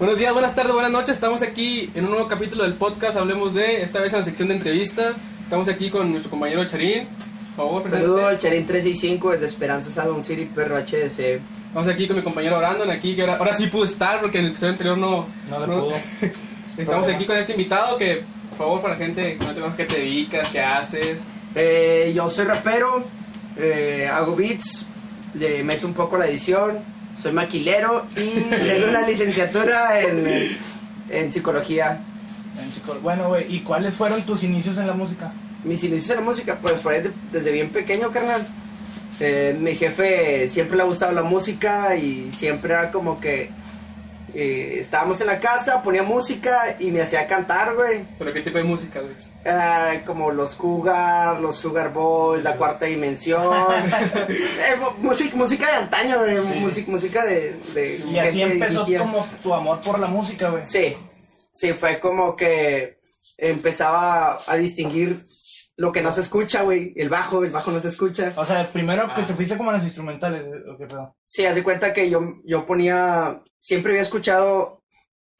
Buenos días, buenas tardes, buenas noches. Estamos aquí en un nuevo capítulo del podcast. Hablemos de, esta vez en la sección de entrevistas. Estamos aquí con nuestro compañero Charín. Por favor, presente. Saludo al Charín 365 desde Esperanza Salon City, perro HDC. Estamos aquí con mi compañero Brandon, aquí que ahora, ahora sí pudo estar porque en el episodio anterior no... No le pudo. Estamos aquí con este invitado que, por favor, para la gente que no te conoce, ¿qué te dedicas? ¿Qué haces? Eh, yo soy rapero, eh, hago beats, le meto un poco la edición, soy maquilero y tengo una licenciatura en, en psicología. En Bueno, güey, ¿y cuáles fueron tus inicios en la música? Mis inicios en la música, pues fue desde, desde bien pequeño, carnal. Eh, mi jefe siempre le ha gustado la música y siempre era como que eh, estábamos en la casa, ponía música y me hacía cantar, güey. ¿Sobre qué tipo de música, güey? Ah, como los Cougar, los Sugar Boys, la cuarta dimensión. Eh, música, música de antaño, güey, música, música de, de Y así empezó dirigida. como tu amor por la música, güey. Sí, sí, fue como que empezaba a distinguir lo que no se escucha, güey. El bajo, el bajo no se escucha. O sea, primero que Ah. te fuiste como a las instrumentales, ¿o qué pedo? Sí, haz de cuenta que yo, yo ponía, siempre había escuchado,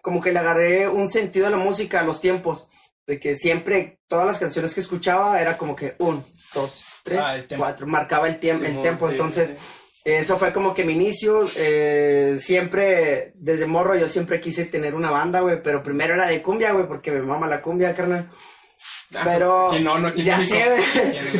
como que le agarré un sentido a la música a los tiempos, de que siempre, todas las canciones que escuchaba era como que un, dos, tres, Ah, cuatro, marcaba el, tiempo el sí, entonces sí, eso fue como que mi inicio, eh, siempre, desde morro yo siempre quise tener una banda, güey, pero primero era de cumbia, güey, porque me mama la cumbia, carnal, Ah, pero ¿quién no, no, ¿quién ya sé,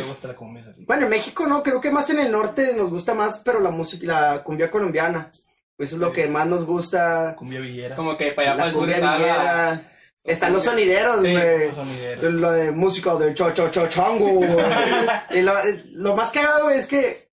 gusta la cumbia. Bueno, en México no, creo que más en el norte nos gusta más, pero la música, la cumbia colombiana. Pues eso es lo que más nos gusta. Cumbia villera. Como que para allá, para La el sur cumbia está la- villera. Están los sonideros, Sí, güey. los sonideros. Lo de música de cho cho cho chango. y lo, lo más cagado es que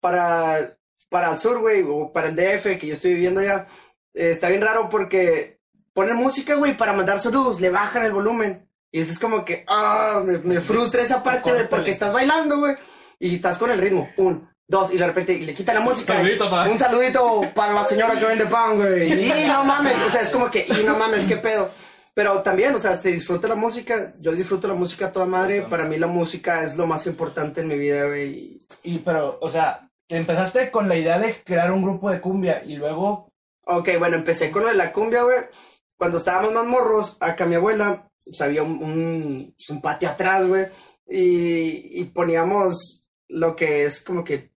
para, para el sur, güey, o para el DF, que yo estoy viviendo allá, eh, está bien raro porque ponen música, güey, para mandar saludos, le bajan el volumen. Y eso es como que, ah, me, me frustra esa parte, güey, porque estás bailando, güey, y estás con el ritmo. Un, dos, y de repente y le quitan la música. Saludito, pa. Un saludito para la señora que vende pan, güey. Y no mames, o sea, es como que, y no mames, qué pedo. Pero también, o sea, se disfruta la música. Yo disfruto la música a toda madre. Para mí la música es lo más importante en mi vida, güey. Y pero, o sea, empezaste con la idea de crear un grupo de cumbia y luego Ok, bueno, empecé con lo de la cumbia, güey. Cuando estábamos más morros, acá mi abuela, pues había un, un, un patio atrás, güey. Y, y poníamos lo que es como que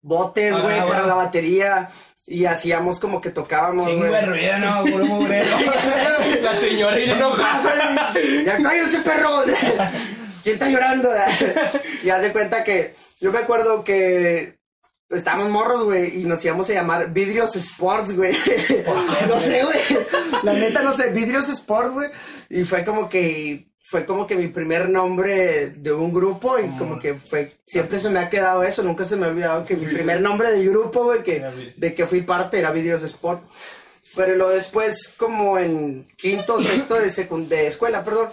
botes, Ah, güey, para bueno. la batería. Y hacíamos como que tocábamos, chingo güey. de ruido, no, puro mugrero. La señora y enojada. ya cállese, perro. ¿Quién está llorando? y haz de cuenta que yo me acuerdo que estábamos morros, güey, y nos íbamos a llamar Vidrios Sports, güey. no sé, güey. La neta, no sé, Vidrios Sports, güey. Y fue como que fue como que mi primer nombre de un grupo y como que fue siempre se me ha quedado eso, nunca se me ha olvidado que mi primer nombre del grupo, güey, que de que fui parte era Vidrios Sport. Pero lo después, como en quinto, sexto de, de escuela, perdón,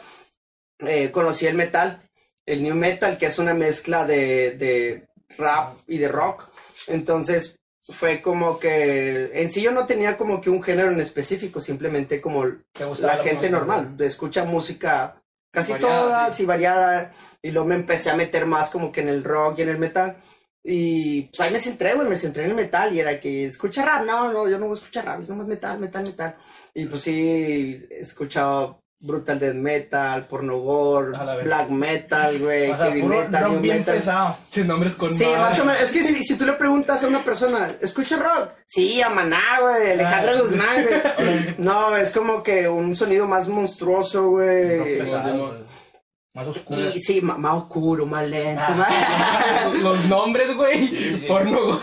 eh, conocí el metal, el new metal, que es una mezcla de, de rap y de rock. Entonces fue como que en sí yo no tenía como que un género en específico, simplemente como ¿Te gustaba la la gente normal, escucha música casi Variada, toda, sí. sí, variada, y luego me empecé a meter más como que en el rock y en el metal. Y pues ahí me centré, güey, me centré en el metal y era que escucha rap, no, no, yo no voy a escuchar rap, yo nomás metal, metal, metal. Y pues sí, he escuchado brutal death metal, la verga. black metal, güey, O sea, heavy puro metal, rock new bien metal. pesado. Sin nombres con Sí, más o menos. Es que si, si tú le preguntas a una persona, ¿escucha rock? Sí, a Maná, güey, Alejandro Ah. Guzmán, güey. No, es como que un sonido más monstruoso, güey. Más oscuro. Y sí, más oscuro, más lento, Ah. más... Los nombres, güey. sí. Porno.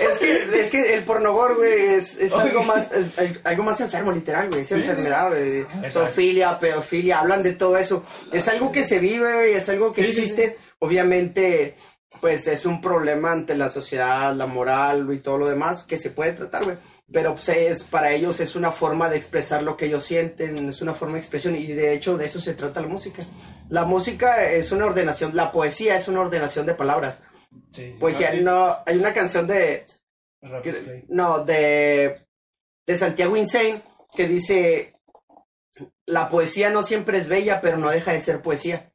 Es que, es que el pornogor, güey, es, es algo más, es al- algo más enfermo, literal, güey. Es enfermedad, güey. Zoofilia, pedofilia, hablan de todo eso. Es algo que se vive, güey, es algo que Sí, sí, existe. Obviamente, pues es un problema ante la sociedad, la moral y todo lo demás que se puede tratar, güey. Pero pues, es, para ellos es una forma de expresar lo que ellos sienten, es una forma de expresión y de hecho de eso se trata la música. La música es una ordenación, la poesía es una ordenación de palabras. Sí, sí. Poesía, no, hay una canción de, que- no, de, de Santiago Insane, que dice, la poesía no siempre es bella, pero no deja de ser poesía.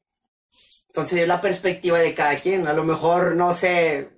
Entonces es la perspectiva de cada quien. A lo mejor, no sé,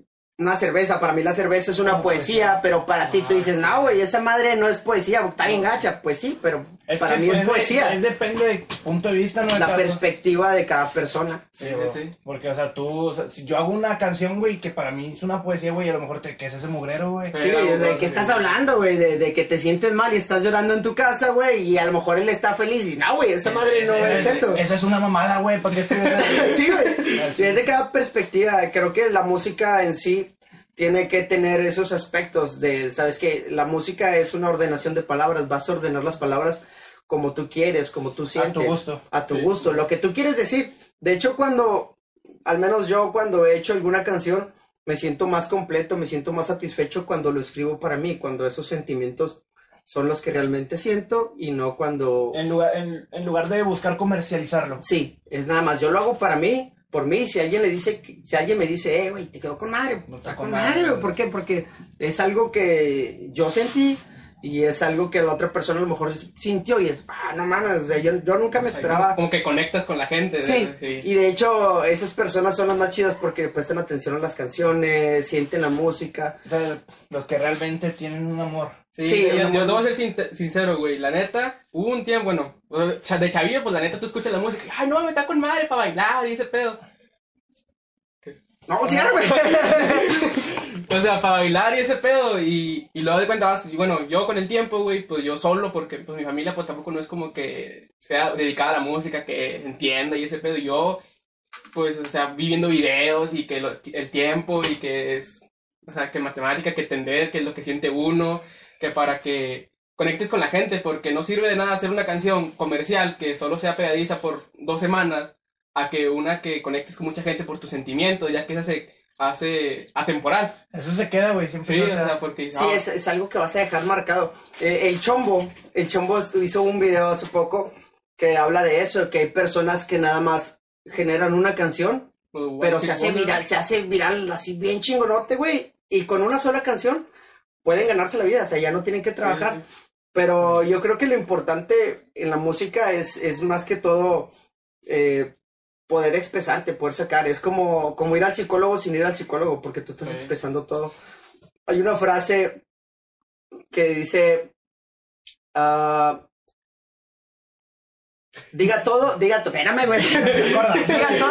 una cerveza. Para mí la cerveza es una No, poesía, pues, pero para ti tú dices, no, güey, esa madre no es poesía, está bien gacha. Pues sí, pero para mí pues, es poesía. Es, depende del punto de vista, ¿no? De la cada- perspectiva de cada persona. Sí, Sí. Porque, o sea, tú, o sea, si yo hago una canción, güey, que para mí es una poesía, güey, a lo mejor te, que es ese mugrero, güey. Sí, Pero, ¿de pues, qué estás hablando, güey? De, de que te sientes mal y estás llorando en tu casa, güey, y a lo mejor él está feliz. Y no, güey, esa madre no es eso. Esa es una mamada, güey, ¿para qué escribes eso? sí, güey. Así. Desde cada perspectiva, creo que la música en sí tiene que tener esos aspectos de, sabes que la música es una ordenación de palabras, vas a ordenar las palabras como tú quieres, como tú sientes. gusto. A tu Sí. gusto, lo que tú quieres decir. De hecho, cuando, al menos yo cuando he hecho alguna canción, me siento más completo, me siento más satisfecho cuando lo escribo para mí, cuando esos sentimientos son los que realmente siento y no cuando... En lugar, en, en lugar de buscar comercializarlo. Sí, es nada más, yo lo hago para mí, por mí, si alguien le dice, si alguien me dice, eh, güey, te quedó con madre, No está está con madre, madre, güey, ¿por qué? Porque es algo que yo sentí y es algo que la otra persona a lo mejor sintió y es, ah, no mames, o sea, yo, yo nunca me esperaba. Como que conectas con la gente. Sí, sí. y de hecho esas personas son las más chidas porque prestan atención a las canciones, sienten la música. O sea, los que realmente tienen un amor. Sí, Sí, yo, yo te voy a ser sin- sincero, güey. La neta, hubo un tiempo, bueno, de chavillo, pues la neta tú escuchas la música. y, Ay, no, me está con madre para bailar y ese pedo. No, cigarro, güey. O sea, para bailar y ese pedo. Y, y luego de cuenta vas, y bueno, yo con el tiempo, güey, pues yo solo, porque pues mi familia, pues tampoco no es como que sea dedicada a la música, que entienda y ese pedo. Y yo, pues, o sea, viviendo videos y que lo- el tiempo y que es, o sea, que matemática, que entender, que es lo que siente uno, que para que conectes con la gente, porque no sirve de nada hacer una canción comercial que solo sea pegadiza por dos semanas, a que una que conectes con mucha gente por tus sentimientos, ya que se hace, hace atemporal. Eso se queda, güey, siempre. Sí, se o queda. sea, porque... Sí, ah, es, es algo que vas a dejar marcado. Eh, el Chombo, el Chombo hizo un video hace poco que habla de eso, que hay personas que nada más generan una canción, pues, pero se hace viral, se hace viral así bien chingonote, güey. Y con una sola canción pueden ganarse la vida, o sea, ya no tienen que trabajar. sí, Pero yo creo que lo importante en la música es, es más que todo eh, poder expresarte, poder sacar. Es como, como ir al psicólogo sin ir al psicólogo, porque tú estás Sí. expresando todo. Hay una frase que dice, ah, diga todo, diga todo, espérame, güey. Diga todo,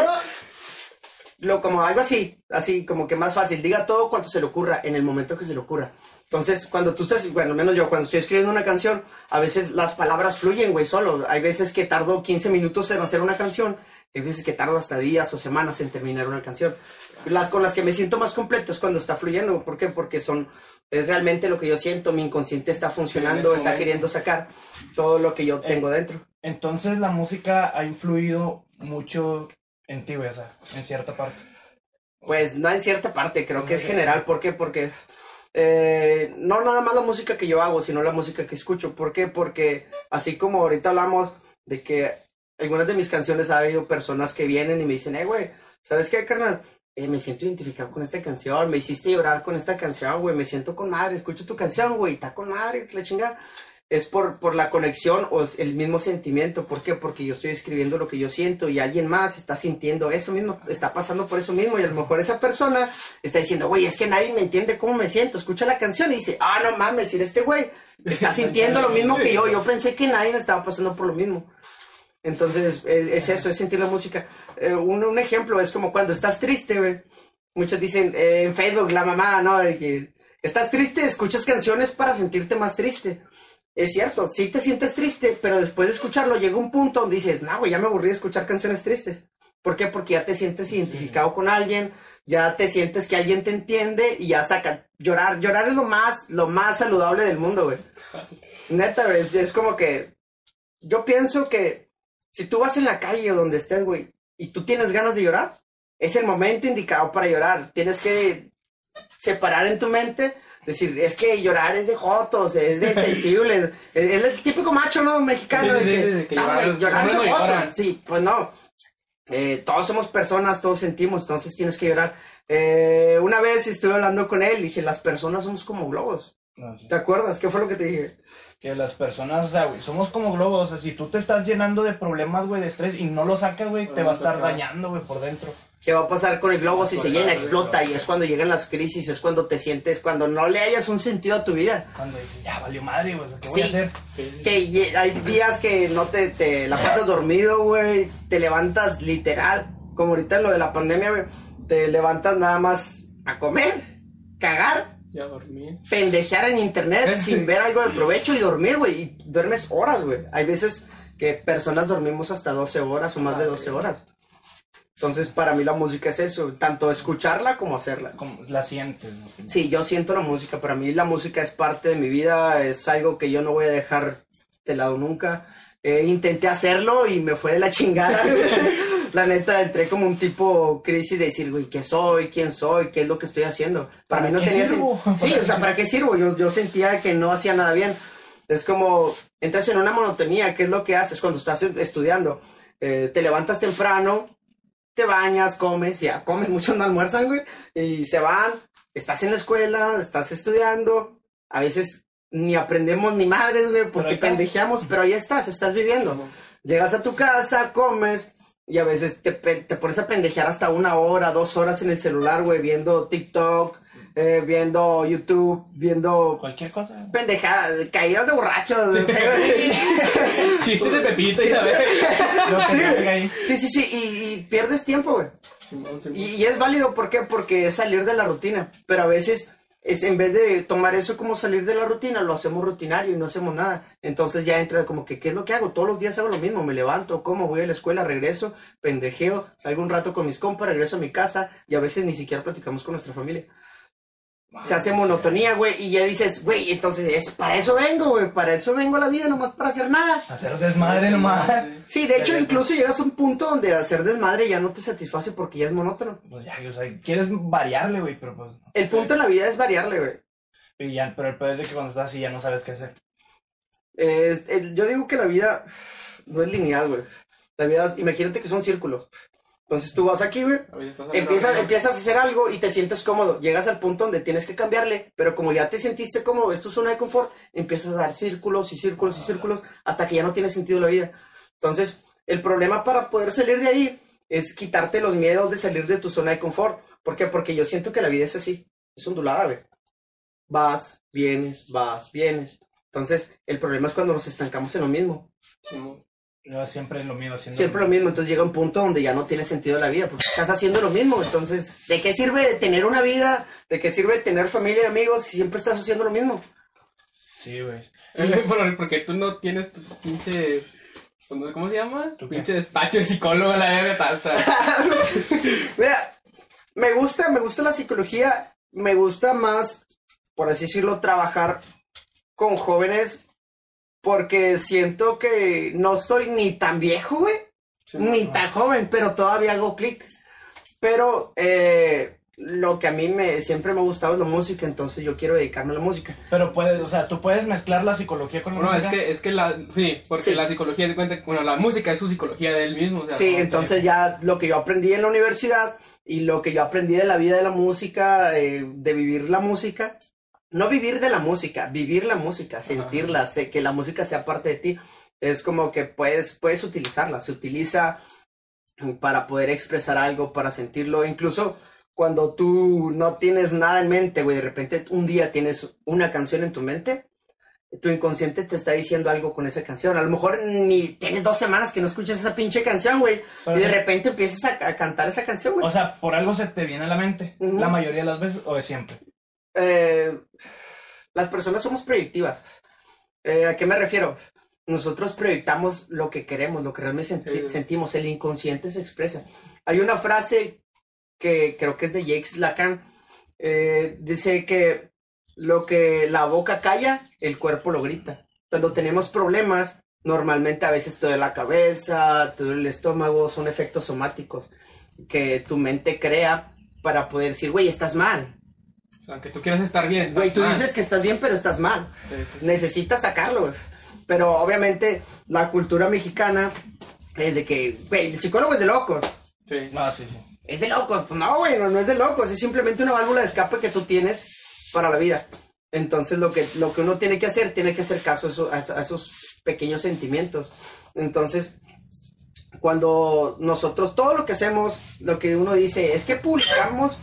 lo, como algo así, así como que más fácil, diga todo cuanto se le ocurra, en el momento que se le ocurra. Entonces, cuando tú estás, bueno, menos yo, cuando estoy escribiendo una canción, a veces las palabras fluyen, güey, solo. Hay veces que tardo 15 minutos en hacer una canción, hay veces que tardo hasta días o semanas en terminar una canción. Las con las que me siento más completo es cuando está fluyendo. ¿Por qué? Porque son, es realmente lo que yo siento, mi inconsciente está funcionando, está queriendo sacar todo lo que yo tengo dentro. Entonces la música ha influido mucho en ti, güey, o sea, en cierta parte. Pues no en cierta parte, creo que es general. ¿Por qué? Porque eh, no nada más la música que yo hago, sino la música que escucho. ¿Por qué? Porque así como ahorita hablamos de que algunas de mis canciones ha habido personas que vienen y me dicen, eh, güey, ¿sabes qué, carnal? Eh, me siento identificado con esta canción, me hiciste llorar con esta canción, güey, me siento con madre, escucho tu canción, güey, está con madre, que la chingada. Es por, por la conexión o es el mismo sentimiento. ¿Por qué? Porque yo estoy escribiendo lo que yo siento y alguien más está sintiendo eso mismo, está pasando por eso mismo y a lo mejor esa persona está diciendo, güey, es que nadie me entiende cómo me siento. Escucha la canción y dice, ah, no mames, y este güey está sintiendo lo mismo que yo. Yo pensé que nadie estaba pasando por lo mismo. Entonces, es, es eso, es sentir la música. Eh, un, un ejemplo es como cuando estás triste, güey. Muchos dicen eh, en Facebook, la mamá, ¿no? De que estás triste, escuchas canciones para sentirte más triste. Es cierto, sí te sientes triste, pero después de escucharlo llega un punto donde dices, no, güey, ya me aburrí de escuchar canciones tristes. ¿Por qué? Porque ya te sientes identificado con alguien, ya te sientes que alguien te entiende y ya saca. Llorar, llorar es lo más, lo más saludable del mundo, güey. Neta, güey, es como que yo pienso que si tú vas en la calle o donde estés, güey, y tú tienes ganas de llorar, es el momento indicado para llorar. Tienes que separar en tu mente, decir, es que llorar es de jotos, es de sensibles, es, es el típico macho, ¿no? Mexicano, Sí, sí, que, que "No, llorar- es de jotos". lloran. Sí, pues no. Eh, todos somos personas, todos sentimos, entonces tienes que llorar. Eh, una vez estuve hablando con él, dije, las personas somos como globos. No, sí. ¿Te acuerdas? ¿Qué fue lo que te dije? Que las personas, o sea, güey, somos como globos. O sea, si tú te estás llenando de problemas, güey, de estrés y no lo sacas, güey, te va a estar dañando, güey, por dentro. ¿Qué va a pasar con el globo si se llena, explota? Y es cuando llegan las crisis, es cuando te sientes, cuando no le hayas un sentido a tu vida. Cuando dices, ya valió madre, güey, ¿qué voy a hacer? Que hay días que no te, te la pasas dormido, güey, te levantas literal, como ahorita en lo de la pandemia, güey, te levantas nada más a comer, cagar, Ya dormí. pendejear en internet sin ver algo de provecho y dormir, güey, y duermes horas, güey. Hay veces que personas dormimos hasta 12 horas o más de 12 horas. Entonces, para mí la música es eso, tanto escucharla como hacerla. Como la sientes, ¿no? Sí, yo siento la música. Para mí la música es parte de mi vida, es algo que yo no voy a dejar de lado nunca. Eh, intenté hacerlo y me fue de la chingada. la neta, entré como un tipo crisis de decir, güey, ¿qué soy? ¿Quién soy? ¿Qué es lo que estoy haciendo? Para, ¿Para mí no qué tenía sirvo? Sí, o sea, ¿para qué sirvo? Yo, yo sentía que no hacía nada bien. Es como, entras en una monotonía. ¿Qué es lo que haces cuando estás estudiando? Eh, te levantas temprano, te bañas, comes, ya comes, muchos no almuerzan, güey, y se van, estás en la escuela, estás estudiando, a veces ni aprendemos ni madres, güey, porque estás. pendejeamos, pero ahí estás, estás viviendo. Llegas a tu casa, comes, y a veces te, te pones a pendejear hasta una hora, dos horas en el celular, güey, viendo TikTok, eh, viendo YouTube, viendo Cualquier cosa. pendejadas, caídas de borrachos, no sé, güey. Chistes de Pepito y a ver. Lo que Sí. Sí, sí, sí, y, y pierdes tiempo, güey. Simón, Simón. Y, y es válido, ¿por qué? Porque es salir de la rutina. Pero a veces, es, en vez de tomar eso como salir de la rutina, lo hacemos rutinario y no hacemos nada. Entonces ya entra como que, ¿qué es lo que hago? Todos los días hago lo mismo. Me levanto, como, voy a la escuela, regreso, pendejeo, salgo un rato con mis compas, regreso a mi casa y a veces ni siquiera platicamos con nuestra familia. Se hace monotonía, güey, y ya dices, güey, entonces es para eso vengo, güey, para eso vengo a la vida, nomás para hacer nada. Hacer desmadre nomás. Sí, de hecho, incluso llegas a un punto donde hacer desmadre ya no te satisface porque ya es monótono. Pues ya, o sea, quieres variarle, güey, pero pues. El punto en la vida es variarle, güey. y ya, pero el peor es de que cuando estás así ya no sabes qué hacer. Eh, yo digo que la vida no es lineal, güey. La vida, imagínate que son círculos. Entonces tú vas aquí, güey, empiezas, empiezas a hacer algo y te sientes cómodo. Llegas al punto donde tienes que cambiarle, pero como ya te sentiste cómodo, es tu zona de confort, empiezas a dar círculos y círculos y círculos hasta que ya no tiene sentido la vida. Entonces, el problema para poder salir de ahí es quitarte los miedos de salir de tu zona de confort. ¿Por qué? Porque yo siento que la vida es así, es ondulada, güey. Vas, vienes, vas, vienes. Entonces, el problema es cuando nos estancamos en lo mismo. Simón. Yo siempre lo mismo haciendo. Siempre lo mismo, entonces llega un punto donde ya no tiene sentido la vida, porque estás haciendo lo mismo, entonces, ¿de qué sirve tener una vida? ¿De qué sirve tener familia y amigos si siempre estás haciendo lo mismo? Sí, güey. Eh, por- Porque tú no tienes tu pinche. ¿Cómo se llama? ¿Tú Tu pinche despacho de psicólogo, la verga, tanta. Mira, me gusta, me gusta la psicología, me gusta más, por así decirlo, trabajar con jóvenes, porque siento que no estoy ni tan viejo, güey, ni tan joven, pero todavía hago clic. Pero eh, lo que a mí me siempre me ha gustado es la música, entonces yo quiero dedicarme a la música. Pero puedes, o sea, tú puedes mezclar la psicología con la No, es música. que, es que la. Sí, porque Sí. la psicología de cuenta. Bueno, la música es su psicología de él mismo. o sea, Sí, que- entonces ya lo que yo aprendí en la universidad y lo que yo aprendí de la vida de la música, eh, de vivir la música, no vivir de la música, vivir la música, sentirla, sé que la música sea parte de ti, es como que puedes, puedes utilizarla, se utiliza para poder expresar algo, para sentirlo, incluso cuando tú no tienes nada en mente, güey, de repente un día tienes una canción en tu mente, tu inconsciente te está diciendo algo con esa canción. A lo mejor ni tienes dos semanas que no escuchas esa pinche canción, güey. Pero y de sí. repente empiezas a, a cantar esa canción, güey. O sea, por algo se te viene a la mente. La mayoría de las veces o de siempre. Eh, las personas somos proyectivas. Eh, ¿A qué me refiero? Nosotros proyectamos lo que queremos, lo que realmente senti- Sí. sentimos. El inconsciente se expresa. Hay una frase que creo que es de Jacques Lacan. eh, dice que lo que la boca calla, el cuerpo lo grita. Cuando tenemos problemas, normalmente a veces te duele la cabeza, te duele el estómago, son efectos somáticos que tu mente crea para poder decir, güey, estás mal. O sea, que tú quieras estar bien. estás Güey, tú mal. dices que estás bien, pero estás mal. Sí, sí, sí. Necesitas sacarlo, güey. Pero obviamente la cultura mexicana es de que, güey, el psicólogo es de locos. Sí. No, sí, sí. Es de locos. Pues no, güey, no, no es de locos. Es simplemente una válvula de escape que tú tienes para la vida. Entonces lo que, lo que uno tiene que hacer, tiene que hacer caso a, eso- a a esos pequeños sentimientos. Entonces, cuando nosotros, todo lo que hacemos, lo que uno dice, es que publicamos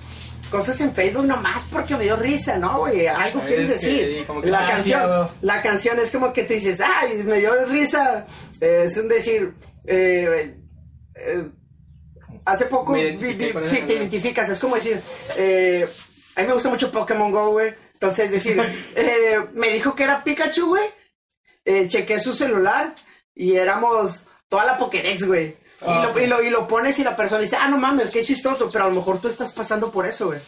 cosas en Facebook nomás porque me dio risa, ¿no, güey? Algo quieres decir. que, la canción, la canción es como que te dices, ay, me dio risa. Eh, es un decir, eh, eh, hace poco, vi- sí, te identificas, es como decir, eh, a mí me gusta mucho Pokémon Go, güey. Entonces, decir, me dijo que era Pikachu, güey. Chequé su celular y éramos toda la Pokédex, güey. Y, Ah, lo, ok. y, lo, y lo pones y la persona dice, ah, no mames, qué chistoso, pero a lo mejor tú estás pasando por eso, güey.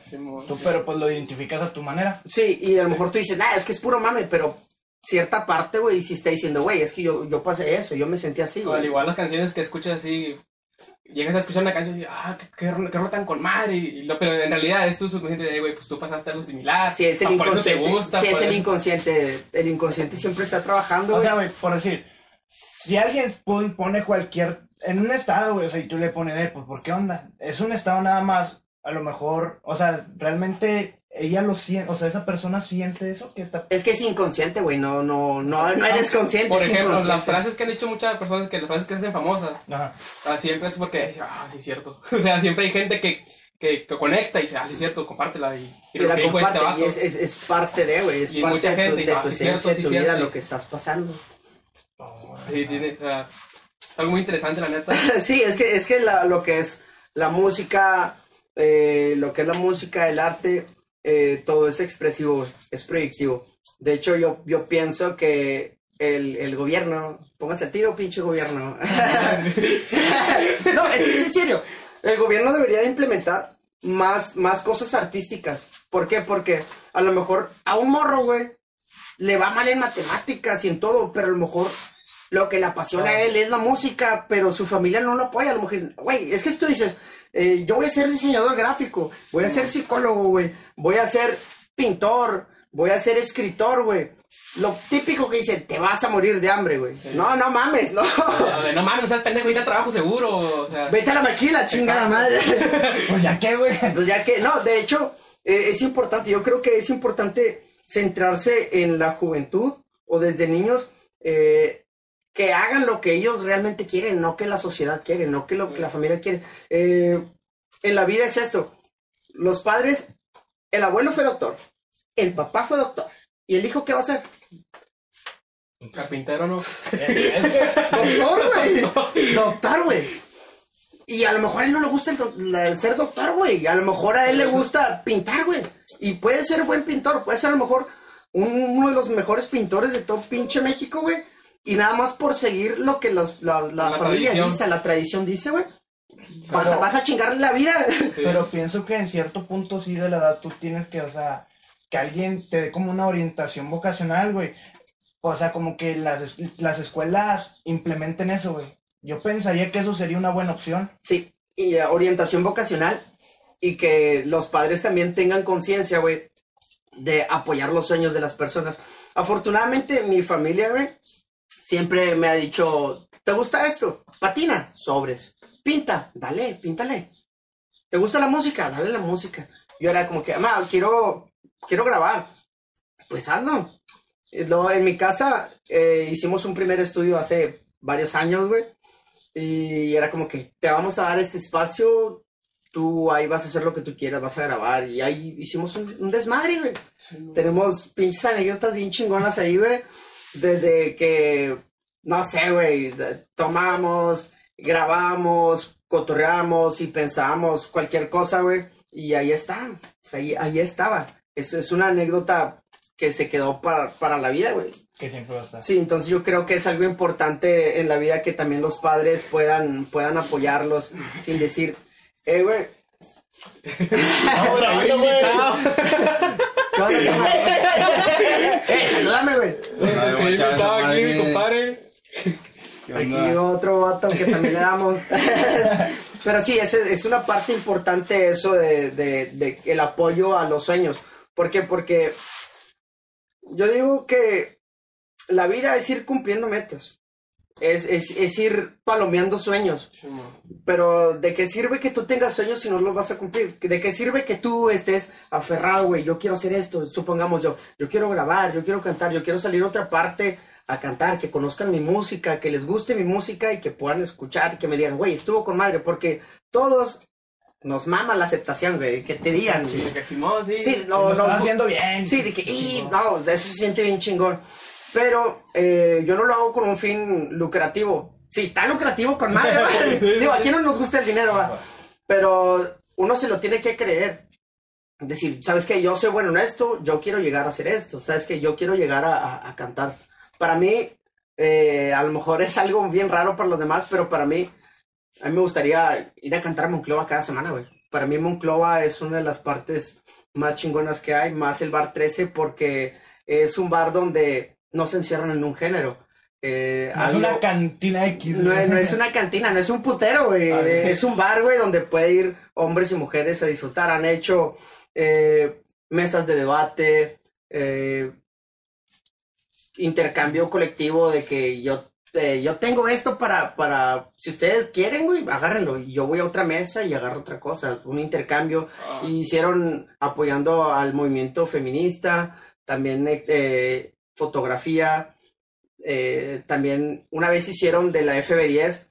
Simón. Tú, pero pues lo identificas a tu manera. Sí, y a lo mejor tú dices, nah, es que es puro mame, pero cierta parte, güey, sí está diciendo, güey, es que yo, yo pasé eso, yo me sentí así, O al güey. igual las canciones que escuchas así, llegas a escuchar una canción y dices, ah, qué, qué, ro- qué rola tan con madre. Y, lo- pero en realidad es tu subconsciente de, güey, pues tú pasaste algo similar. Sí, es el Ah, por eso te inconsciente. gusta. sí, es el eso- inconsciente. El inconsciente siempre está trabajando, O güey. sea, güey, por decir, si alguien pon- pone cualquier, en un estado, güey, o sea, y tú le pones, eh, pues, ¿por qué onda? Es un estado nada más, a lo mejor, o sea, realmente ella lo siente, o sea, esa persona siente eso que está... Es que es inconsciente, güey, no, no, no, no eres consciente. Por ejemplo, las frases que han dicho muchas personas, que las frases que hacen famosas, Ajá. ah, siempre es porque, ah, sí, es cierto. O sea, siempre hay gente que, que, que conecta y dice, ah, sí, es cierto, compártela. Y, y Y lo la que dijo este comparte, y vato. es, es, es parte de, güey, es Y parte mucha de tu, gente de dice, tu ah, sí, esencia, cierto, de sí, tu cierto, vida, sí. lo que estás pasando. Sí, tiene, es algo muy interesante, la neta. sí, es que, es que lo que es la música, eh, lo que es la música, el arte, eh, todo es expresivo, es proyectivo. De hecho, yo, yo pienso que el, el gobierno, póngase el tiro, pinche gobierno. no, es que es en serio. El gobierno debería de implementar más, más cosas artísticas. ¿Por qué? Porque a lo mejor a un morro, güey, le va mal en matemáticas y en todo, pero a lo mejor lo que le apasiona a él es la música, pero su familia no lo apoya. A lo mejor, güey, es que tú dices, eh, yo voy a ser diseñador gráfico, voy a ser psicólogo, güey, voy a ser pintor, voy a ser escritor, güey. Lo típico que dicen, te vas a morir de hambre, güey. No, no mames, no. A ver, no mames, no pendejo, ir al trabajo seguro. O sea, Vete a la maquila, chingada madre. Pues ya qué, güey. Pues ya que, no, de hecho, eh, es importante, yo creo que es importante centrarse en la juventud o desde niños eh, que hagan lo que ellos realmente quieren, no que la sociedad quiere, no que lo que la familia quiere. Eh, en la vida es esto, los padres, el abuelo fue doctor, el papá fue doctor, y el hijo qué va a hacer? carpintero no. Doctor, güey. Doctor, güey. Y a lo mejor a él no le gusta el ser doctor, güey. A lo mejor a él le gusta pintar, güey. Y puede ser buen pintor. Puede ser a lo mejor un- uno de los mejores pintores de todo pinche México, güey. Y nada más por seguir lo que los- la, la La familia tradición. dice, la tradición dice, güey. Vas, a- Pero- vas a chingarle la vida. Sí. Pero pienso que en cierto punto sí de la edad tú tienes que, o sea, que alguien te dé como una orientación vocacional, güey. O sea, como que las, las escuelas implementen eso, güey. Yo pensaría que eso sería una buena opción. Sí, y orientación vocacional y que los padres también tengan conciencia, güey, de apoyar los sueños de las personas. Afortunadamente, mi familia, güey, siempre me ha dicho, ¿te gusta esto? Patina, sobres. Pinta, dale, píntale. ¿Te gusta la música? Dale la música. Yo era como que, mamá, quiero, quiero grabar. Pues hazlo. Luego, en mi casa eh, hicimos un primer estudio hace varios años, güey. Y era como que te vamos a dar este espacio, tú ahí vas a hacer lo que tú quieras, vas a grabar. Y ahí hicimos un, un desmadre, güey. Tenemos pinches anécdotas bien chingonas ahí, güey. Desde que, no sé, güey, tomamos, grabamos, cotorreamos y pensamos cualquier cosa, güey. Y ahí está, o sea, ahí, ahí estaba. Eso es una anécdota que se quedó para, para la vida, güey. Que siempre va a estar. Sí, entonces yo creo que es algo importante en la vida que también los padres puedan, puedan apoyarlos sin decir, eh, güey, grabando, güey. Eh, salúdame, güey. Que invitado aquí, mi compadre. Aquí otro vato que también le damos. Pero sí, es, es una parte importante eso de, de- de el apoyo a los sueños. ¿Por qué? Porque yo digo que la vida es ir cumpliendo metas. Es, es, es ir palomeando sueños. Pero ¿de qué sirve que tú tengas sueños si no los vas a cumplir? ¿De qué sirve que tú estés aferrado, güey? Yo quiero hacer esto, supongamos yo. Yo quiero grabar, yo quiero cantar, yo quiero salir a otra parte a cantar, que conozcan mi música, que les guste mi música y que puedan escuchar y que me digan, güey, estuvo con madre, porque todos nos mama la aceptación, güey, que te digan. Sí, que sí. Sí, No, no, lo haciendo bien. Sí, de que, y, no, eso se siente bien chingón. Pero eh, yo no lo hago con un fin lucrativo. Sí, está lucrativo con madre. Digo, aquí no nos gusta el dinero, ¿va? Pero uno se lo tiene que creer. Decir, ¿sabes qué? Yo soy bueno en esto, yo quiero llegar a hacer esto. ¿Sabes qué? Yo quiero llegar a, a- a cantar. Para mí, eh, a lo mejor es algo bien raro para los demás, pero para mí, a mí me gustaría ir a cantar a Monclova cada semana, güey. Para mí Monclova es una de las partes más chingonas que hay, más el bar 13, porque es un bar donde no se encierran en un género. Eh, No es una cantina X. no, no es una cantina, no es un putero, güey. Ah. Es un bar, güey, donde puede ir hombres y mujeres a disfrutar. Han hecho eh, mesas de debate, eh, intercambio colectivo de que yo, yo tengo esto para, para, si ustedes quieren, güey, agárrenlo. Y yo voy a otra mesa y agarro otra cosa, un intercambio. Ah, hicieron apoyando al movimiento feminista, también eh, fotografía, eh, también una vez hicieron de la FB10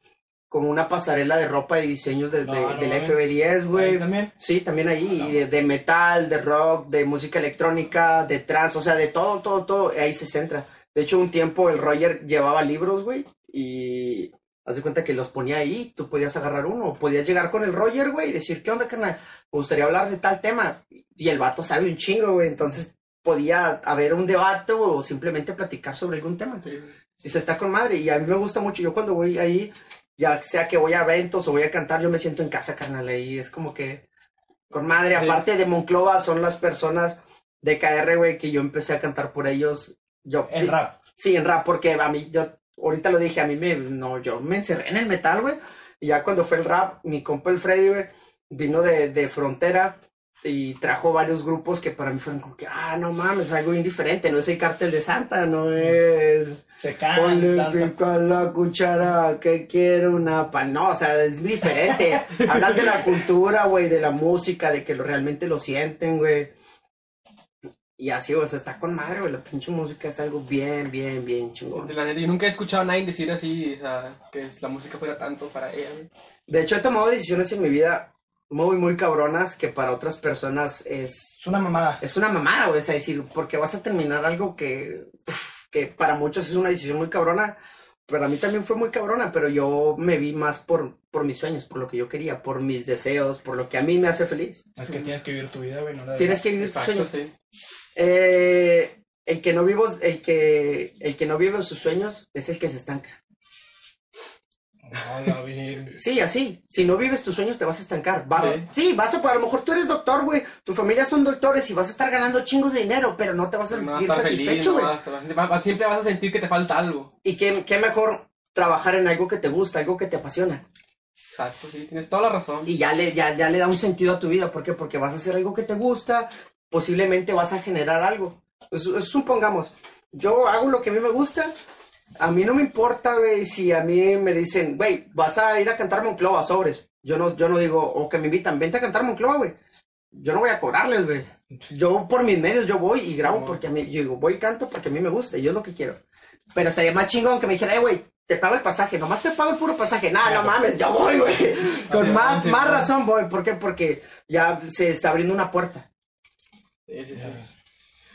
como una pasarela de ropa y diseños de, de- No, no de la mames. FB10, Ahí güey. también. Sí, también ahí, No. y de, de metal, de rock, de música electrónica, de trance, o sea, de todo, todo, todo, ahí se centra. De hecho, un tiempo el Roger llevaba libros, güey, y haz de cuenta que los ponía ahí, tú podías agarrar uno, podías llegar con el Roger, güey, y decir, ¿qué onda, carnal? Me gustaría hablar de tal tema, y el vato sabe un chingo, güey, entonces podía haber un debate o simplemente platicar sobre algún tema. sí. Y se está con madre. Y a mí me gusta mucho. Yo cuando voy ahí, ya sea que voy a eventos o voy a cantar, yo me siento en casa, carnal. Ahí es como que con madre. Sí. Aparte de Monclova, son las personas de KR, güey, que yo empecé a cantar por ellos. Yo, El rap. Sí, en rap, porque a mí, yo, ahorita lo dije, a mí me, no, yo me encerré en el metal, güey. Y ya cuando fue el rap, mi compa el Freddy, güey, vino de, de Frontera y trajo varios grupos que para mí fueron como que, ah, no mames, algo indiferente, no es el cartel de Santa, no es... Se pico a la cuchara que quiere una pan. No, o sea, es diferente. Hablan de la cultura, güey, de la música, de que lo, realmente lo sienten, güey. Y así, o sea, está con madre, güey. La pinche música es algo bien, bien, bien chingón. De la neta, yo nunca he escuchado a nadie decir así, o sea, que la música fuera tanto para ella, güey. De hecho, he tomado decisiones en mi vida muy, muy cabronas que para otras personas es, Es una mamada. es una mamada, güey. Es decir, porque vas a terminar algo que, que para muchos es una decisión muy cabrona. Para mí también fue muy cabrona, pero yo me vi más por, por mis sueños, por lo que yo quería, por mis deseos, por lo que a mí me hace feliz. Es que tienes que vivir tu vida, güey. No la Tienes que vivir tus sueños. sí. Eh, el que no vivo, el que, el que no vive sus sueños es el que se estanca. Sí, así. Si no vives tus sueños, te vas a estancar. Vas, Sí. sí. vas a, a lo mejor tú eres doctor, güey. Tu familia son doctores y vas a estar ganando chingos de dinero, pero no te vas a No sentir satisfecho, güey. siempre vas a sentir que te falta algo. Y qué, qué mejor trabajar en algo que te gusta, algo que te apasiona. Exacto, sí, tienes toda la razón. Y ya le, ya, ya le da un sentido a tu vida. ¿Por qué? Porque vas a hacer algo que te gusta, posiblemente vas a generar algo. Pues, pues, supongamos, yo hago lo que a mí me gusta. A mí no me importa, güey, si a mí me dicen, güey, vas a ir a cantar Monclova, sobres. Yo no, yo no digo, o que me invitan, vente a cantar Monclova, güey. Yo no voy a cobrarles, güey. Yo por mis medios, yo voy y grabo porque a mí, yo digo, voy y canto porque a mí me gusta y yo es lo que quiero. Pero estaría más chingón que me dijera, eh, güey, te pago el pasaje, nomás te pago el puro pasaje. Nah, no mames, yo voy, güey. Con más, sí, más razón voy. ¿Por qué? Porque ya se está abriendo una puerta. Sí, sí, sí.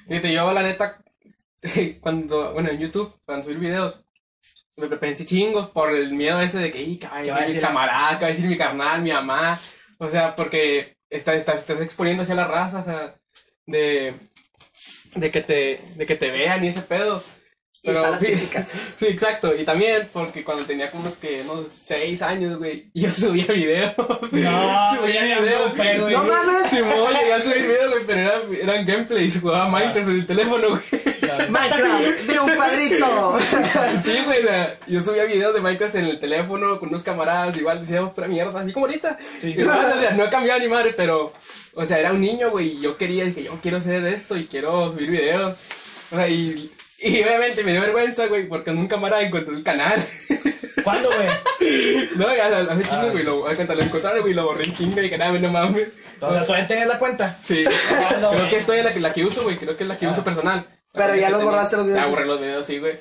Fíjate, yo la neta, cuando, bueno, en YouTube, cuando subí videos, me pensé chingos por el miedo ese de que, "Ih, ¿qué va a ¿Qué va a decir mis decir? camaradas? ¿Qué va a decir mi carnal, mi mamá? O sea, porque está, está- estás exponiendo hacia la raza, o sea, de, de, que te, de que te vean y ese pedo. Las sí, sí, exacto. Y también porque cuando tenía como unos que, unos seis años, güey, yo subía videos. No, subía videos. no, güey. No mames. Simón, llegué a subir videos, güey, pero eran, eran gameplays, jugaba Minecraft en el teléfono, güey. Minecraft, de un cuadrito. Sí, güey, yo subía videos de Minecraft en el teléfono con unos camaradas, igual decíamos pura mierda, así como ahorita. Sí. Y, o sea, no he cambiado ni madre, pero, o sea, era un niño, güey, y yo quería, dije, yo quiero hacer esto y quiero subir videos. O sea, y, y obviamente me dio vergüenza, güey, porque un camarada encontró el canal. ¿Cuándo, güey? no, ya hace chingo, Ah. güey, lo, cuenta lo encontraron, güey, lo borré en chinga y dije, nada, no mames. O sea, ¿todavía tienes la cuenta? Sí, no, creo güey. que estoy en la que, la que uso, güey, creo que es la que Ah. uso personal. Pero ya los borraste los videos. Ya borré los videos, sí, güey.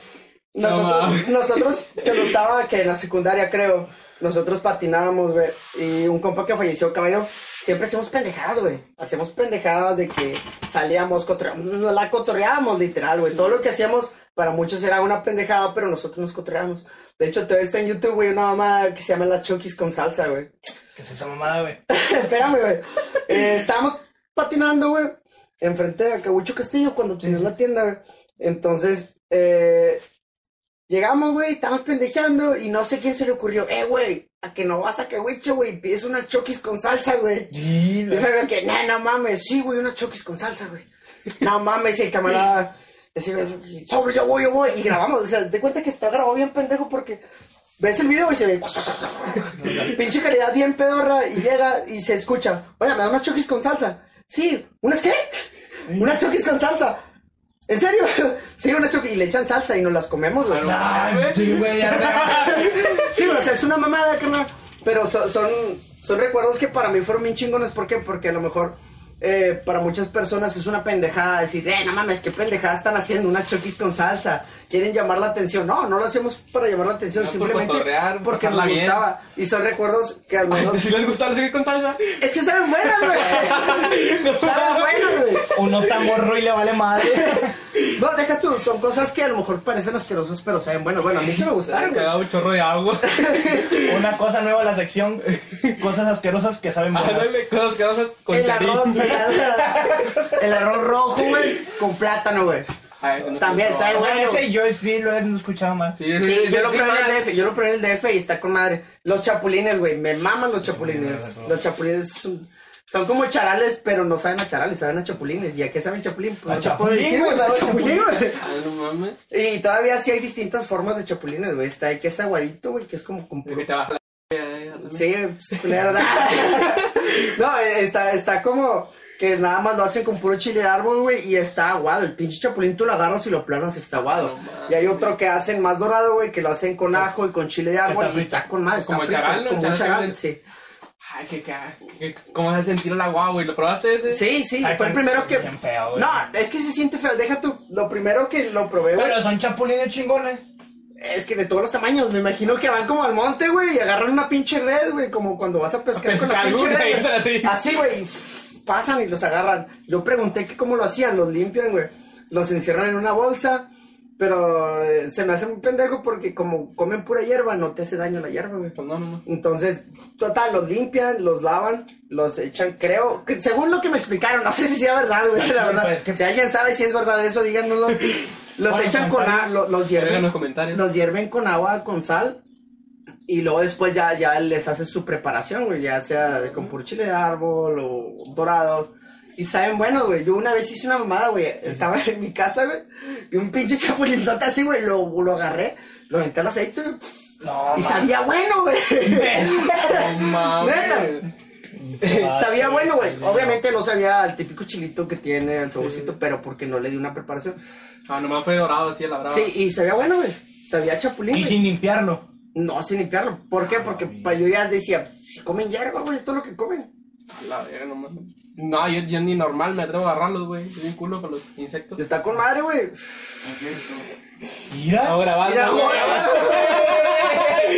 Nosotros, mames. nosotros que no estaba, que en la secundaria creo, nosotros patinábamos, güey, y un compa que falleció, caballo, siempre hacíamos pendejadas, güey. Hacíamos pendejadas de que salíamos, cotorreábamos, nos la cotorreábamos, literal, güey. Todo lo que hacíamos para muchos era una pendejada, pero nosotros nos cotorreábamos. De hecho, todavía está en YouTube, güey, una mamá que se llama Las Chokis con salsa, güey. ¿Qué es esa mamada, güey? Espérame, güey. Eh, estábamos patinando, güey, enfrente de Acabucho Castillo cuando tenías la tienda, güey. Entonces, eh, llegamos, güey, estábamos pendejeando y no sé quién se le ocurrió, eh, güey, a que no vas a Acabucho, güey, pides unas chokis con salsa, güey. Y fue que, no, no mames, sí, güey, unas chokis con salsa, güey. No mames, y el camarada, güey, sobre, yo voy, yo voy. Y grabamos, o sea, te cuenta que está grabado bien pendejo porque ves el video y se ve, pinche calidad bien pedorra, y llega y se escucha, oye, me da unas chokis con salsa. Sí, ¿unas qué? Unas chokis con salsa. ¿En serio? Sí, unas chokis, y le echan salsa y nos las comemos, güey. No. Ay, sí, güey, ya Sí, o sea, es una mamada, carnal. Pero so- son, son recuerdos que para mí fueron bien chingones. ¿Por qué? Porque a lo mejor eh, para muchas personas es una pendejada decir, eh, no mames, qué pendejada están haciendo unas chokis con salsa. Quieren llamar la atención. No, no lo hacemos para llamar la atención, No, simplemente porque nos bien. gustaba. Y son recuerdos que al menos. Si les gusta seguir con salsa. es que saben buenas, güey. saben buenas, güey. Uno tan morro y le vale madre. No, deja tú, son cosas que a lo mejor parecen asquerosas, pero saben buenas. Bueno, a mí sí me gustaron, güey. Un chorro de agua. Una cosa nueva a la sección. Cosas asquerosas que saben buenas. Ándale, cosas que vas con El arroz, el arroz rojo, güey, con plátano, güey. Ay, no También sabe no. bueno. Ese yo sí lo he escuchado más. Sí, Sí, sí, yo lo sí, probé en el DF, yo lo probé en el DF y está con madre. Los chapulines, güey, me maman los chapulines. Los chapulines son, son como charales, pero no saben a charales, saben a chapulines. ¿Y a qué saben chapulín? Pues A no te puedo decir, güey, güey, a sabe chapulín, güey. Ay, no mames. Y todavía sí hay distintas formas de chapulines, güey. Está el que es aguadito, güey, que es como con puro que te baja la. eh. Sí, pues, culero, ¿no? Está, está como que nada más lo hacen con puro chile de árbol, güey, y está aguado. El pinche chapulín tú lo agarras y lo planas y está aguado. No y hay otro que hacen más dorado, güey, que lo hacen con ajo y con chile de árbol Está y está con madre. Como está el charal, ¿no? Como El un charal sí. Ay, qué ca- qué- ¿Cómo se sentir el agua, güey? ¿Lo probaste ese? Sí, sí, Ay, fue el primero que... bien feo, güey. No, es que se siente feo. Deja tú, lo primero que lo probé, güey, Pero son chapulines chingones. es que de todos los tamaños. Me imagino que van como al monte, güey, y agarran una pinche red, güey, como cuando vas a pescar, con la pescar, pinche güey, red. güey. Así, güey, pasan y los agarran. Yo pregunté que cómo lo hacían, los limpian, güey. Los encierran en una bolsa, pero eh, se me hace un pendejo porque como comen pura hierba, no te hace daño la hierba, güey. Pues no, no, no. Entonces, total, los limpian, los lavan, los echan, creo, que según lo que me explicaron, no sé si sea verdad, güey, la verdad. Pues. Si alguien sabe si es verdad eso, díganoslo. Los echan con agua, los, hierven, los hierven con agua, con sal, y luego después ya, ya les haces su preparación, güey, ya sea de con puro chile de árbol o dorados. Y saben buenos, güey. Yo una vez hice una mamada, güey. Estaba en mi casa, güey. Y un pinche chapulinzote así, güey. Lo, lo agarré, lo metí al aceite, güey, No, y sabía bueno, güey. No mames. Sabía bueno, güey. Obviamente no sabía el típico chilito que tiene, el saborcito, pero porque no le di una preparación. Ah, nomás fue dorado así a la brava. Sí, y sabía bueno, güey. Sabía chapulín. Y sin limpiarlo. No, sin limpiarlo. ¿Por qué? Porque pa, yo ya decía, si comen hierba, güey, esto es lo que comen. A la verga, no mames. No, yo, yo ni normal me atrevo a agarrarlos, güey. Soy un culo con los insectos. Está con madre, güey. Mira. Ahora va, Mira, güey.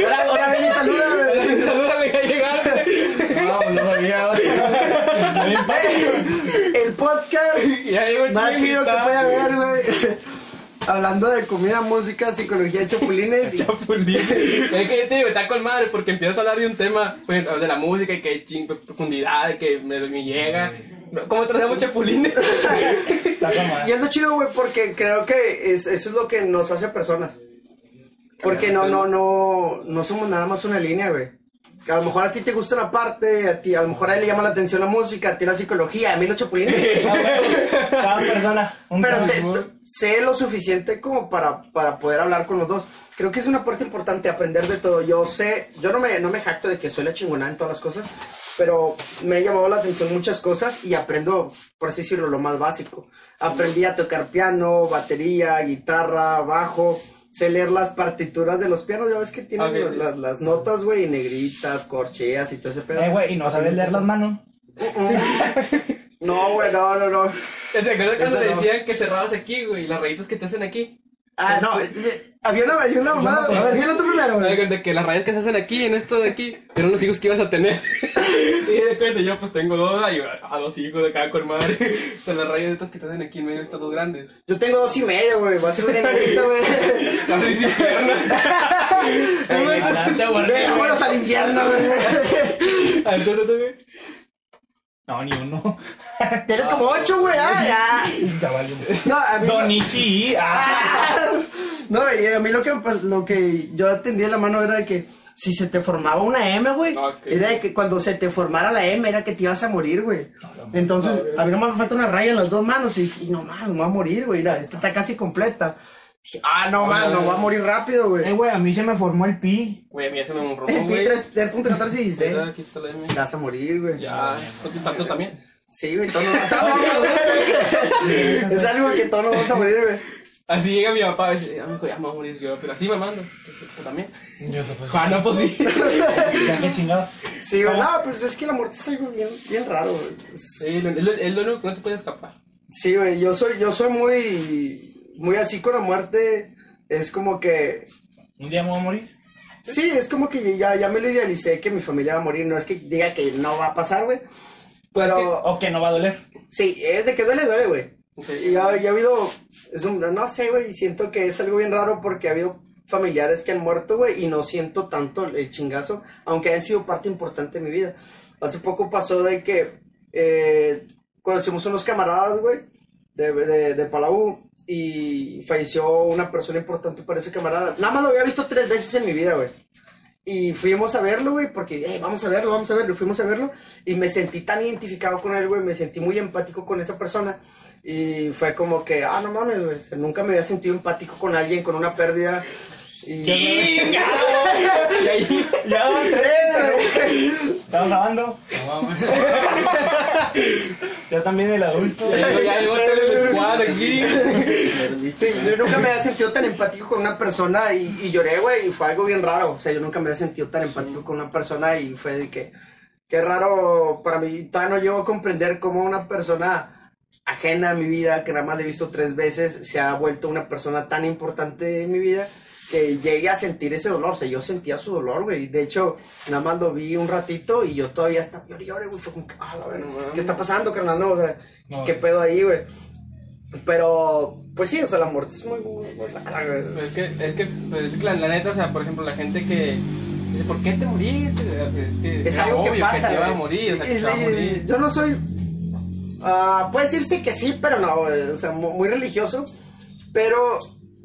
Ahora, ahora ven y saluda, güey. Salúdame, ya llegaste. No, no sabía. El podcast Ya llegó el más chido que puede haber, güey. Hablando de comida, música, psicología, chapulines. y- Chapulín. es que te digo, está con madre porque empiezas a hablar de un tema pues, de la música y que hay ching profundidad, que me, me llega. ¿Cómo tratamos chapulines? Y es lo chido, güey, porque creo que es- eso es lo que nos hace personas. Porque no, no, no, no somos nada más una línea, güey. Que a lo mejor a ti te gusta una parte, a ti, a lo mejor a él le llama la atención la música, a ti la psicología, a mí los chapulines. Cada persona. Un Pero te- sé lo suficiente como para, para poder hablar con los dos. Creo que es una parte importante aprender de todo. Yo sé, yo no me, no me jacto de que soy la chingona en todas las cosas, pero me ha llamado la atención muchas cosas y aprendo, por así decirlo, lo más básico. Aprendí a tocar piano, batería, guitarra, bajo. Sé leer las partituras de los pianos, ya ves que tienen Ok, las, sí. las- las notas, güey, negritas, corcheas y todo ese pedo. Eh, güey, y no sabes leer las manos. No, güey, no, no, no. ¿Te acuerdas cuando te no. decían que cerrabas aquí, güey? y Las rayitas que te hacen aquí. Ah, no, eh, Había una, había una mamada. A ver, dilo tú primero, güey. cuenta que las rayas que se hacen aquí, en esto de aquí, eran los hijos que ibas a tener. y de cuenta, yo pues tengo dos, y a dos hijos de cada con madre. Son las rayas estas que te hacen aquí en medio, estas dos grandes. Yo tengo dos y medio, güey. Va a ser un enemiguito, güey. Las Vámonos al infierno, güey. A ver, tú, tú. No, ni uno. Tienes como ocho, güey. Ah, ya. Valió. No, a mí. Donichi. Ah. No, y a mí lo que, pues, lo que yo atendí de la mano era de que si se te formaba una M, güey, Ok. era de que cuando se te formara la M era que te ibas a morir, güey. Entonces, a mí nomás me falta una raya en las dos manos y, y no mames, me voy a morir, güey. Mira, esta está casi completa. Ah, no mames, me voy a morir rápido, güey. Eh, güey, a mí se me formó el pi. Güey, a mí ya se me rompió, El güey. pi 3.14 y 16. Mira, Aquí está la M. Te vas a morir, güey. Ya, ¿tú tanto también? Sí, güey, todos nos vamos a morir, güey. Es algo que todos nos vamos a morir, güey. Así llega mi papá y dice, ya, mijo, ya me voy a morir yo, pero así me mando. ¿Tú también? Yo sé, pues. Ah, no, pues sí. Ya que chingado. Sí, güey, no, pues es que la muerte es algo bien, bien raro, güey. Es- Sí, lo- es lo- es lo único que no te puedes escapar. Sí, güey, yo soy, yo soy muy, muy así con la muerte. Es como que, Un día me voy a morir. sí, es como que ya, ya me lo idealicé que mi familia va a morir. No es que diga que no va a pasar, güey. Pero, O que no va a doler. sí, es de que duele, duele, güey. Sí. Y ya, ya ha habido, es un, no sé, güey, siento que es algo bien raro porque ha habido familiares que han muerto, güey, y no siento tanto el chingazo, aunque han sido parte importante de mi vida. Hace poco pasó de que eh, conocimos unos camaradas, güey, de, de, de Palau, y falleció una persona importante para ese camarada. Nada más lo había visto tres veces en mi vida, güey. Y fuimos a verlo, güey, porque, hey, vamos a verlo, vamos a verlo. Fuimos a verlo y me sentí tan identificado con él, güey. Me sentí muy empático con esa persona. Y fue como que, ah, no mames, güey. nunca me había sentido empático con alguien, con una pérdida. Y... Y ahí, Ya van tres. ¿Estamos grabando? ya también el adulto. ya, ya llegó el squad aquí. Sí, yo nunca me había sentido tan empático con una persona y, y lloré, güey, y fue algo bien raro. O sea, yo nunca me había sentido tan empático con una persona y fue de que, qué raro para mí. Todavía no llego a comprender cómo una persona ajena a mi vida, que nada más le he visto tres veces, se ha vuelto una persona tan importante en mi vida que llegue a sentir ese dolor. O sea, yo sentía su dolor, güey. De hecho, nada más lo vi un ratito y yo todavía estaba lloré, güey. Fue como que, ah, la verdad, No mames. ¿qué está pasando, carnal? No, o sea, No, ¿qué sí. pedo ahí, güey? Pero, pues sí, o sea, la muerte es muy, muy, muy rara, güey. Es que, es que, pues, es que la, la neta, o sea, por ejemplo, la gente que dice, ¿por qué te moriste? Es que Es algo obvio que pasa, te iba a güey. morir, o sea, que va a morir. Yo no soy. ah, puede decirse que sí, pero no, güey, o sea, mu- muy religioso. Pero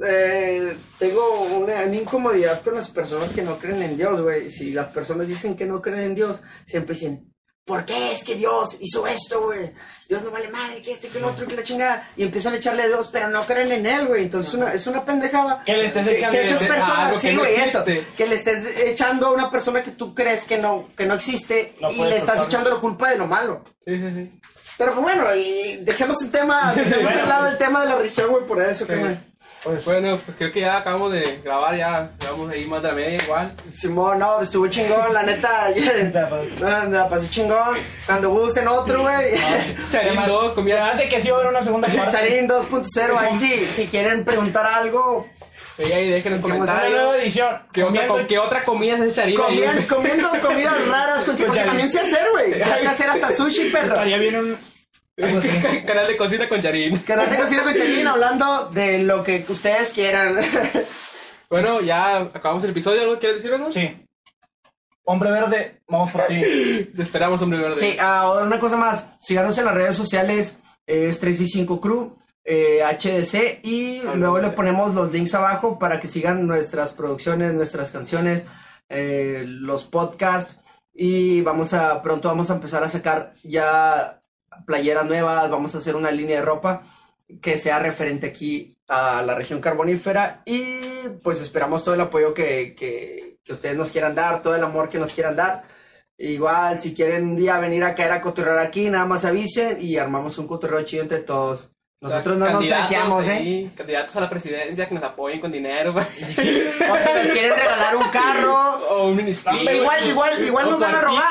eh, tengo una, una incomodidad con las personas que no creen en Dios, güey. Si las personas dicen que no creen en Dios, siempre dicen, ¿por qué es que Dios hizo esto, güey? Dios no vale madre, que esto, que lo otro, que la chingada. Y empiezan a echarle a Dios, pero no creen en Él, güey. Entonces es una, es una pendejada. Que le estés Que- echando que esas a personas, algo que sí, no güey, eso. Que le estés echando a una persona que tú crees que no, que no existe No y le estás echando la culpa de lo malo. Sí, sí, sí. Pero pues bueno, y dejemos el tema, dejemos Bueno. de lado el tema de la religión, güey, por eso, que pues, Bueno, pues creo que ya acabamos de grabar, ya llevamos ahí más de la media igual. Simón, no, estuvo chingón, la neta, la pasé chingón. Cuando gusten otro, güey. Charín 2, Se me comida. hace que sí va a haber una segunda parte. Charín 2.0, ahí sí, si quieren preguntar algo, Ahí, ahí dejen en. Una nueva comentarios. edición. ¿Qué otra, Comiendo- ¿Qué otra comida Charín? ahí, comiendo, comiendo comidas raras, porque, porque también sé hacer, güey. Sé hacer hasta sushi, perro. Estaría bien un. Canal de cocina con Charín. Canal de Cocina con Charín hablando de lo que ustedes quieran. Bueno, ya acabamos el episodio. ¿Algo quieres decir, algo? Sí. Hombre verde, vamos por ti. Te esperamos, hombre verde. Sí, ah, una cosa más. Síganos en las redes sociales. Es 365 Crew, eh, HDC. Y Ah, luego le ponemos los links abajo para que sigan nuestras producciones, nuestras canciones, eh, los podcasts. Y vamos a, pronto vamos a empezar a sacar ya playeras nuevas. Vamos a hacer una línea de ropa que sea referente aquí a la región carbonífera. Y pues esperamos todo el apoyo que, que, ustedes nos quieran dar, todo el amor que nos quieran dar. Igual, si quieren un día venir a caer a cotorrear aquí, nada más avisen y armamos un cotorreo chido entre todos. Nosotros no nos despreciamos, ¿eh? Candidatos a la presidencia que nos apoyen con dinero. O si nos quieren regalar un carro. o un minisplit. Igual, igual, igual nos van a robar.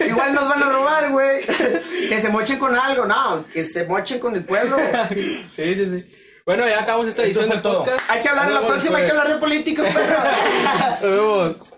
Igual nos van a robar, güey. Que se mochen con algo, no, que se mochen con el pueblo. Sí, sí, sí. Bueno, ya acabamos esta edición del todo. podcast. Hay que hablar en la próxima, hay que hablar de políticos, pero. Nos vemos.